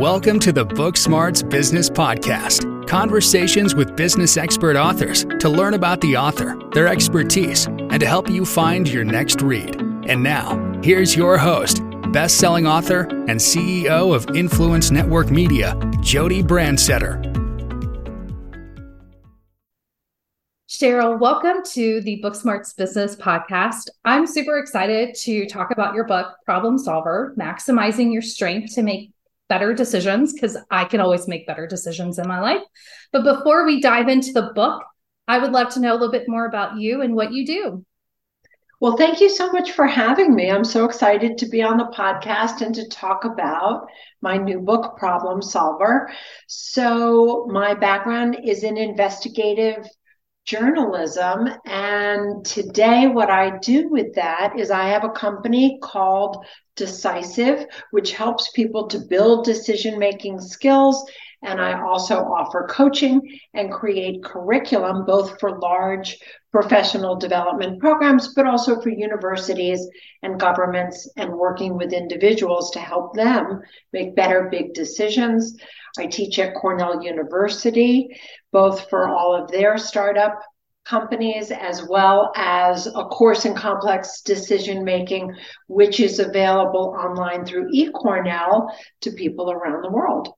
Welcome to the Book Smarts Business Podcast. Conversations with business expert authors to learn about the author, their expertise, and to help you find your next read. And now, here's your host, best-selling author and CEO of Influence Network Media, Jodi Brandstetter. Cheryl, welcome to the Book Smarts Business Podcast. I'm super excited to talk about your book, Problem Solver Maximizing Your Strength to Make better decisions because I can always make better decisions in my life. But before we dive into the book, I would love to know a little bit more about you and what you do. Well, thank you so much for having me. I'm so excited to be on the podcast and to talk about my new book, Problem Solver. So, my background is in investigative journalism. And today, what I do with that is I have a company called Decisive, which helps people to build decision making skills. And I also offer coaching and create curriculum, both for large professional development programs, but also for universities and governments and working with individuals to help them make better big decisions. I teach at Cornell University, both for all of their startup companies as well as a course in complex decision making, which is available online through eCornell to people around the world.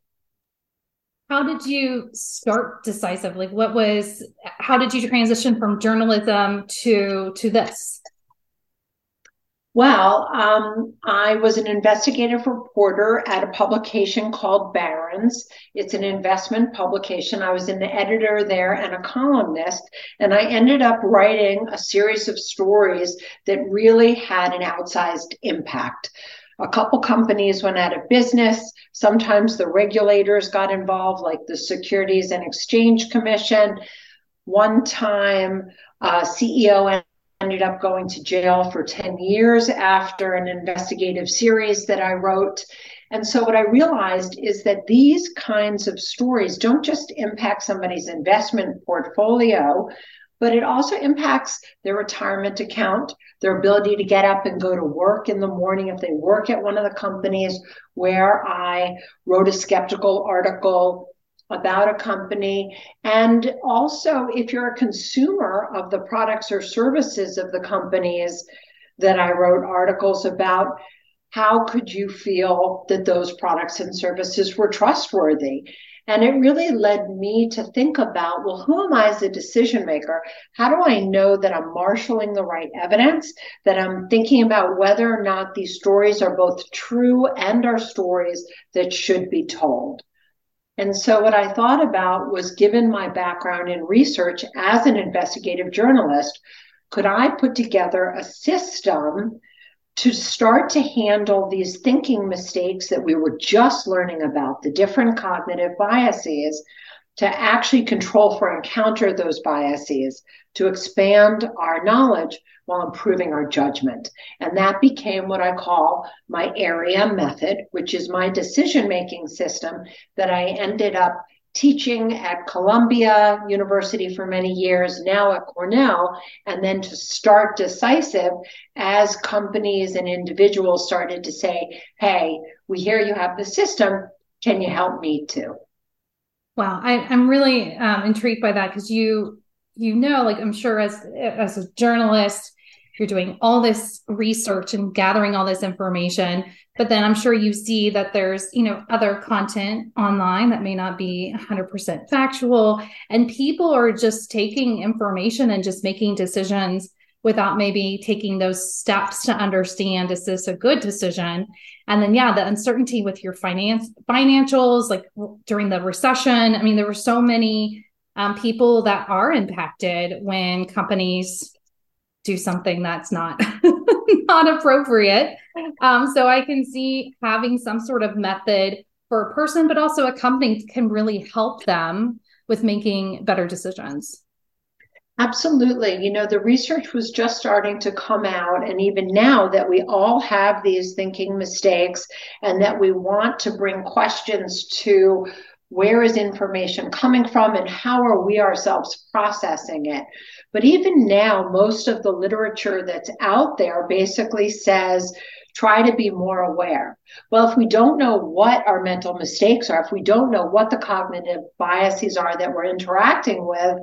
How did you start decisive? Like what was how did you transition from journalism to to this? Well, um, I was an investigative reporter at a publication called Barron's. It's an investment publication. I was an editor there and a columnist, and I ended up writing a series of stories that really had an outsized impact. A couple companies went out of business. Sometimes the regulators got involved, like the Securities and Exchange Commission. One time, uh, CEO ended up going to jail for 10 years after an investigative series that I wrote. And so, what I realized is that these kinds of stories don't just impact somebody's investment portfolio, but it also impacts their retirement account, their ability to get up and go to work in the morning if they work at one of the companies where I wrote a skeptical article about a company. And also, if you're a consumer of the products or services of the companies that I wrote articles about, how could you feel that those products and services were trustworthy? And it really led me to think about well, who am I as a decision maker? How do I know that I'm marshaling the right evidence, that I'm thinking about whether or not these stories are both true and are stories that should be told? And so, what I thought about was given my background in research as an investigative journalist, could I put together a system to start to handle these thinking mistakes that we were just learning about, the different cognitive biases, to actually control for and counter those biases, to expand our knowledge while improving our judgment. And that became what I call my area method, which is my decision making system that I ended up teaching at Columbia University for many years, now at Cornell, and then to start decisive as companies and individuals started to say, Hey, we hear you have the system. Can you help me too? Wow, I, am really um, intrigued by that because you you know, like I'm sure as as a journalist, you're doing all this research and gathering all this information, but then I'm sure you see that there's you know other content online that may not be 100% factual, and people are just taking information and just making decisions without maybe taking those steps to understand is this a good decision? And then yeah the uncertainty with your finance financials like during the recession. I mean there were so many um, people that are impacted when companies do something that's not not appropriate um, so i can see having some sort of method for a person but also a company can really help them with making better decisions Absolutely. You know, the research was just starting to come out. And even now that we all have these thinking mistakes and that we want to bring questions to where is information coming from and how are we ourselves processing it. But even now, most of the literature that's out there basically says try to be more aware. Well, if we don't know what our mental mistakes are, if we don't know what the cognitive biases are that we're interacting with,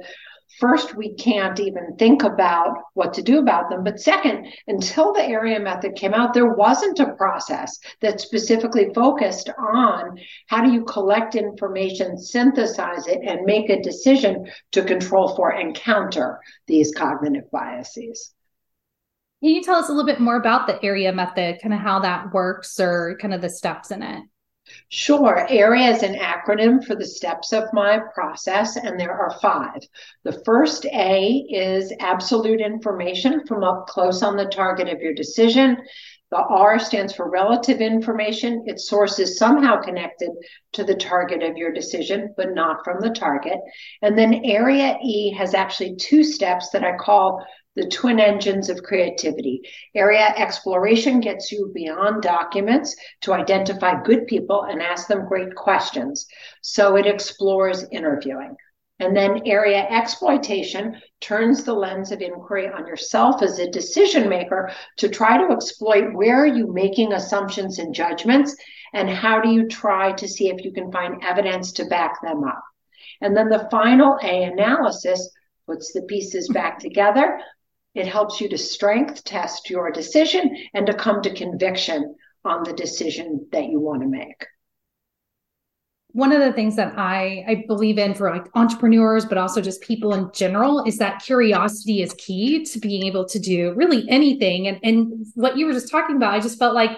first, we can't even think about what to do about them. But second, until the area method came out, there wasn't a process that specifically focused on how do you collect information, synthesize it, and make a decision to control for and counter these cognitive biases. Can you tell us a little bit more about the area method, kind of how that works or kind of the steps in it? Sure. AREA is an acronym for the steps of my process, and there are five. The first A is absolute information from up close on the target of your decision. The R stands for relative information. Its source is somehow connected to the target of your decision, but not from the target. And then Area E has actually two steps that I call the twin engines of creativity. Area exploration gets you beyond documents to identify good people and ask them great questions. So it explores interviewing. And then area exploitation turns the lens of inquiry on yourself as a decision maker to try to exploit where are you making assumptions and judgments and how do you try to see if you can find evidence to back them up. And then the final A analysis puts the pieces back together. It helps you to strength test your decision and to come to conviction on the decision that you want to make one of the things that I I believe in for like entrepreneurs, but also just people in general, is that curiosity is key to being able to do really anything. And and what you were just talking about, I just felt like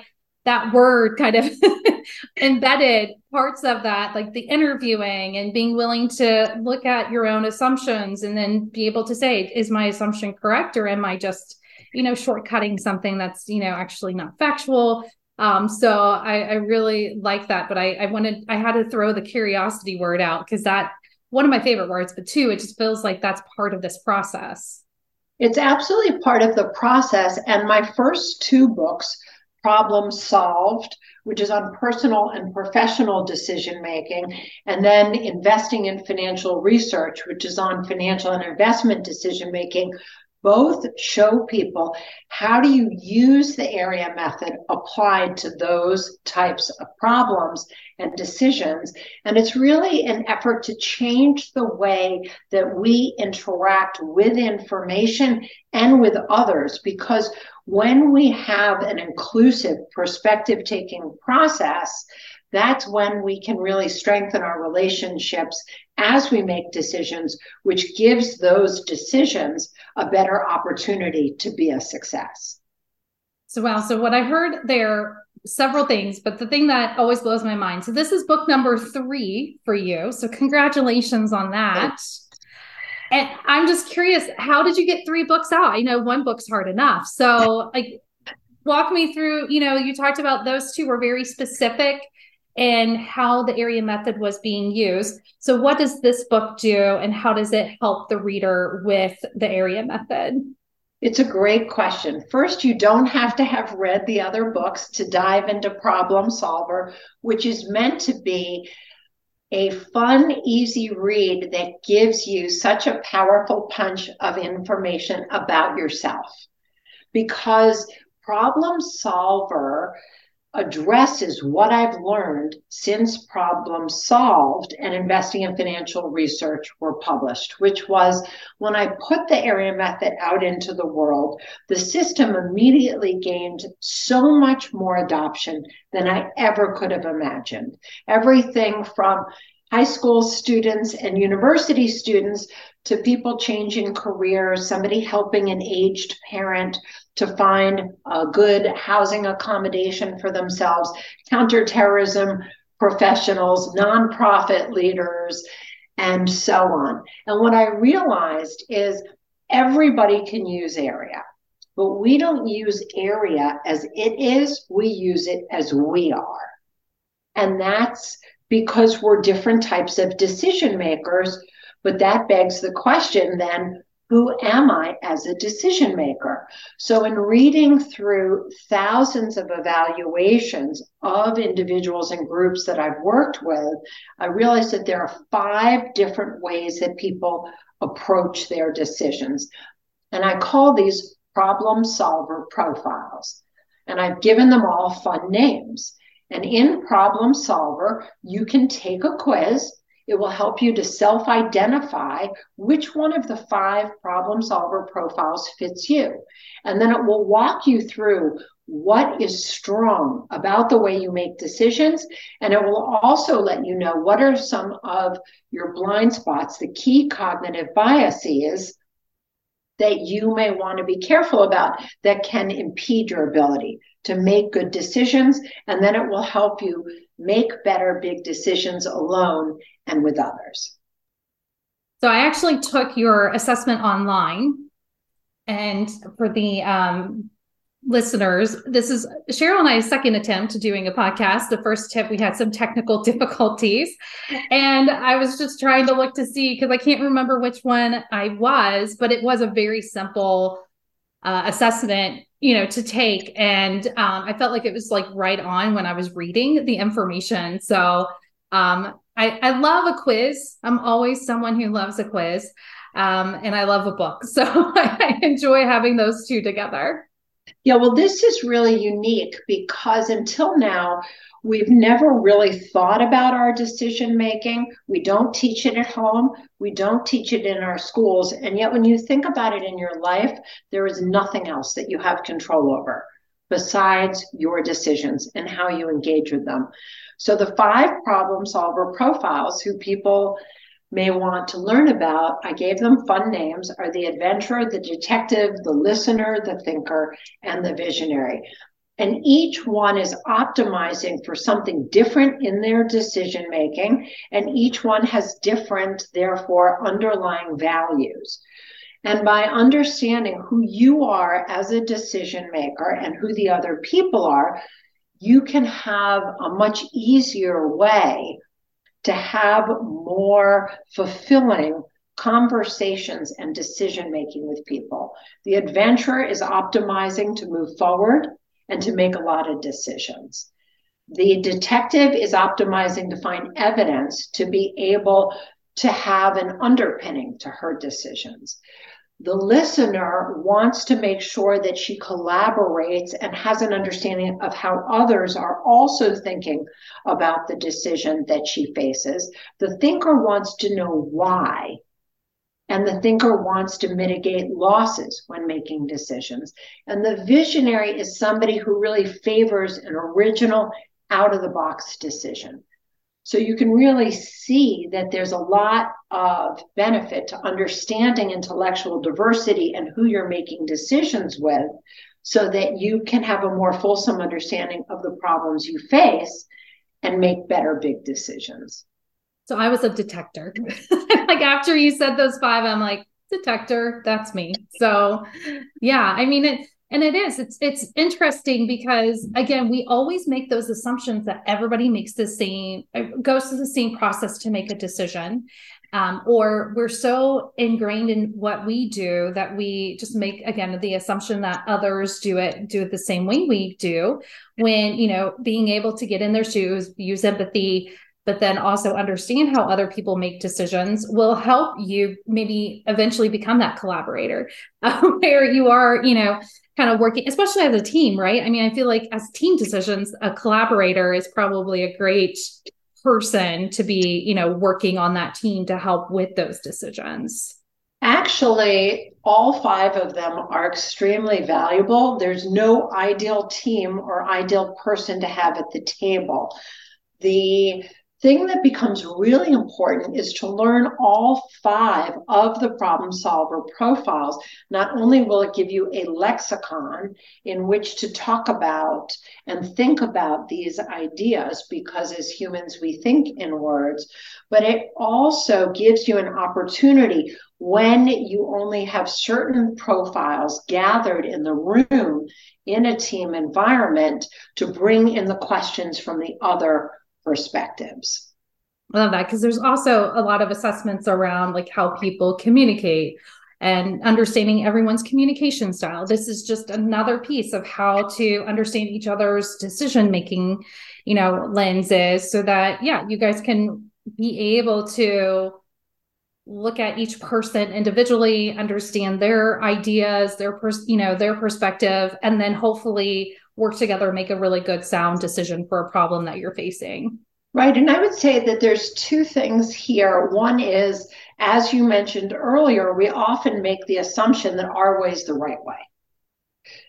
that word kind of embedded parts of that, like the interviewing and being willing to look at your own assumptions and then be able to say, is my assumption correct or am I just you know shortcutting something that's you know actually not factual um, so I, I really like that, but I, I wanted I had to throw the curiosity word out because that one of my favorite words, but two, it just feels like that's part of this process. It's absolutely part of the process. And my first two books, Problem Solved, which is on personal and professional decision making, and then Investing in Financial Research, which is on financial and investment decision making, both show people how do you use the area method applied to those types of problems and decisions. And it's really an effort to change the way that we interact with information and with others because when we have an inclusive perspective taking process that's when we can really strengthen our relationships as we make decisions, which gives those decisions a better opportunity to be a success. So, wow. So, what I heard there, several things, but the thing that always blows my mind. So, this is book number three for you. So, congratulations on that. And I'm just curious, how did you get three books out? I know one book's hard enough. So, like, walk me through, you know, you talked about those two were very specific and how the area method was being used. So, what does this book do, and how does it help the reader with the area method? It's a great question. First, you don't have to have read the other books to dive into Problem Solver, which is meant to be a fun, easy read that gives you such a powerful punch of information about yourself. Because Problem Solver addresses what I've learned since Problem Solved and Investing in Financial Research were published, which was when I put the area method out into the world, the system immediately gained so much more adoption than I ever could have imagined. Everything from high school students and university students to people changing careers, somebody helping an aged parent to find a good housing accommodation for themselves, counterterrorism professionals, nonprofit leaders, and so on. And what I realized is everybody can use area, but we don't use area as it is, we use it as we are. And that's because we're different types of decision makers. But that begs the question then who am I as a decision maker? So, in reading through thousands of evaluations of individuals and groups that I've worked with, I realized that there are five different ways that people approach their decisions. And I call these problem solver profiles. and I've given them all fun names. And in Problem Solver, you can take a quiz. It will help you to self identify which one of the five problem solver profiles fits you. And then it will walk you through what is strong about the way you make decisions. And it will also let you know what are some of your blind spots, the key cognitive biases that you may want to be careful about that can impede your ability to make good decisions. And then it will help you make better big decisions alone and with others. So I actually took your assessment online. And for the um, listeners, this is Cheryl and I's second attempt to doing a podcast. The first tip, we had some technical difficulties. And I was just trying to look to see because I can't remember which one I was, but it was a very simple uh, assessment you know to take and um, i felt like it was like right on when i was reading the information so um, I, I love a quiz i'm always someone who loves a quiz um, and i love a book so i enjoy having those two together yeah well this is really unique because until now We've never really thought about our decision making. We don't teach it at home. We don't teach it in our schools. And yet, when you think about it in your life, there is nothing else that you have control over besides your decisions and how you engage with them. So, the five problem solver profiles who people may want to learn about, I gave them fun names, are the adventurer, the detective, the listener, the thinker, and the visionary. And each one is optimizing for something different in their decision making. And each one has different, therefore, underlying values. And by understanding who you are as a decision maker and who the other people are, you can have a much easier way to have more fulfilling conversations and decision making with people. The adventurer is optimizing to move forward and to make a lot of decisions. The detective is optimizing to find evidence to be able to have an underpinning to her decisions. The listener wants to make sure that she collaborates and has an understanding of how others are also thinking about the decision that she faces. The thinker wants to know why and the thinker wants to mitigate losses when making decisions. And the visionary is somebody who really favors an original, out of the box decision. So you can really see that there's a lot of benefit to understanding intellectual diversity and who you're making decisions with so that you can have a more fulsome understanding of the problems you face and make better big decisions. So I was a detector. like after you said those five, I'm like, detector, that's me. So yeah, I mean it and it is it's it's interesting because again we always make those assumptions that everybody makes the same uh, goes through the same process to make a decision um, or we're so ingrained in what we do that we just make again the assumption that others do it do it the same way we do when you know being able to get in their shoes use empathy but then also understand how other people make decisions will help you maybe eventually become that collaborator uh, where you are, you know, kind of working, especially as a team, right? I mean, I feel like as team decisions, a collaborator is probably a great person to be, you know, working on that team to help with those decisions. Actually, all five of them are extremely valuable. There's no ideal team or ideal person to have at the table. The thing that becomes really important is to learn all five of the problem solver profiles. Not only will it give you a lexicon in which to talk about and think about these ideas, because as humans we think in words, but it also gives you an opportunity when you only have certain profiles gathered in the room in a team environment to bring in the questions from the other perspectives. I love that because there's also a lot of assessments around like how people communicate and understanding everyone's communication style. This is just another piece of how to understand each other's decision making, you know, lenses so that yeah, you guys can be able to look at each person individually, understand their ideas, their pers- you know, their perspective and then hopefully work together make a really good sound decision for a problem that you're facing Right. And I would say that there's two things here. One is, as you mentioned earlier, we often make the assumption that our way is the right way.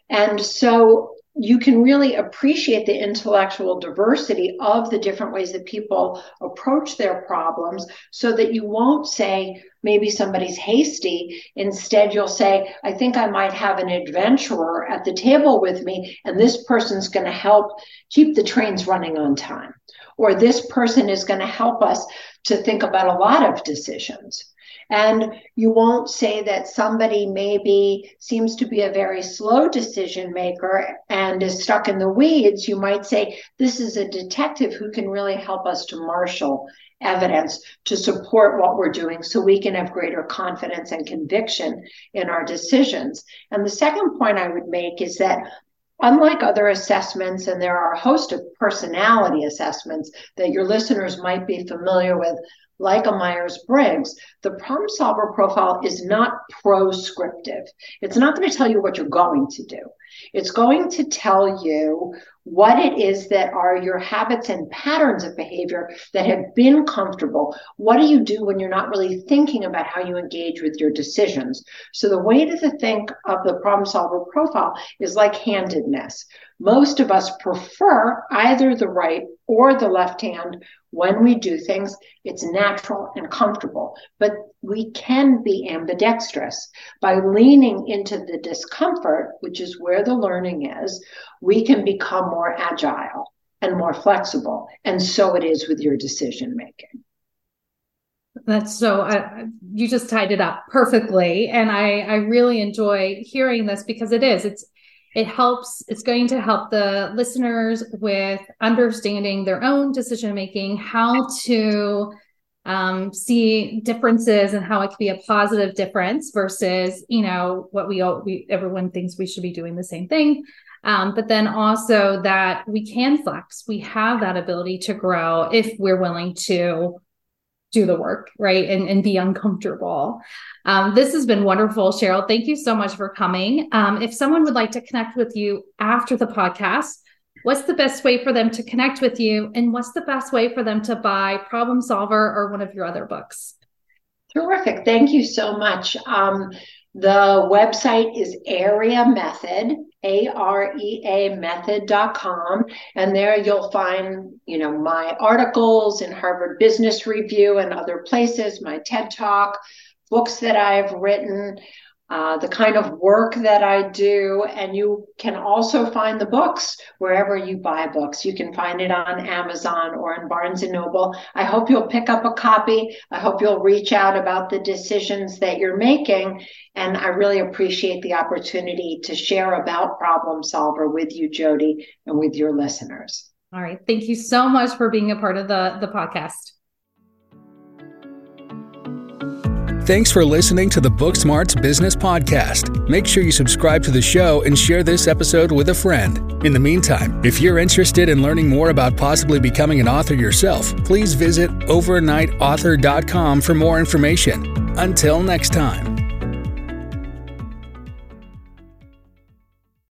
And so you can really appreciate the intellectual diversity of the different ways that people approach their problems so that you won't say maybe somebody's hasty. Instead you'll say i think i might have an adventurer at the table with me and this person's going to help keep the trains running on time. Or this person is going to help us to think about a lot of decisions and you won't say that somebody maybe seems to be a very slow decision maker and is stuck in the weeds. You might say, This is a detective who can really help us to marshal evidence to support what we're doing so we can have greater confidence and conviction in our decisions. And the second point I would make is that unlike other assessments, and there are a host of personality assessments that your listeners might be familiar with, like a Myers Briggs, the problem solver profile is not proscriptive. It's not going to tell you what you're going to do. It's going to tell you what it is that are your habits and patterns of behavior that have been comfortable. What do you do when you're not really thinking about how you engage with your decisions? So, the way to think of the problem solver profile is like handedness. Most of us prefer either the right or the left hand when we do things. It's natural and comfortable, but we can be ambidextrous by leaning into the discomfort, which is where the learning is. We can become more agile and more flexible. And so it is with your decision making. That's so uh, you just tied it up perfectly and I I really enjoy hearing this because it is it's it helps it's going to help the listeners with understanding their own decision making how to um, see differences and how it could be a positive difference versus you know what we all we everyone thinks we should be doing the same thing. Um, but then also that we can flex. We have that ability to grow if we're willing to do the work right and, and be uncomfortable um, this has been wonderful, Cheryl. Thank you so much for coming. Um, if someone would like to connect with you after the podcast, what's the best way for them to connect with you? And what's the best way for them to buy Problem Solver or one of your other books? Terrific. Thank you so much. Um, the website is Area Method, A R E A method.com. And there you'll find, you know, my articles in Harvard Business Review and other places, my TED Talk, books that I've written, uh, the kind of work that I do. And you can also find the books wherever you buy books. You can find it on Amazon or in Barnes and Noble. I hope you'll pick up a copy. I hope you'll reach out about the decisions that you're making. And I really appreciate the opportunity to share about Problem Solver with you, Jodi, and with your listeners. All right. Thank you so much for being a part of the, the podcast. Thanks for listening to the Booksmarts Business Podcast. Make sure you subscribe to the show and share this episode with a friend. In the meantime, if you're interested in learning more about possibly becoming an author yourself, please visit overnightauthor.com for more information. Until next time.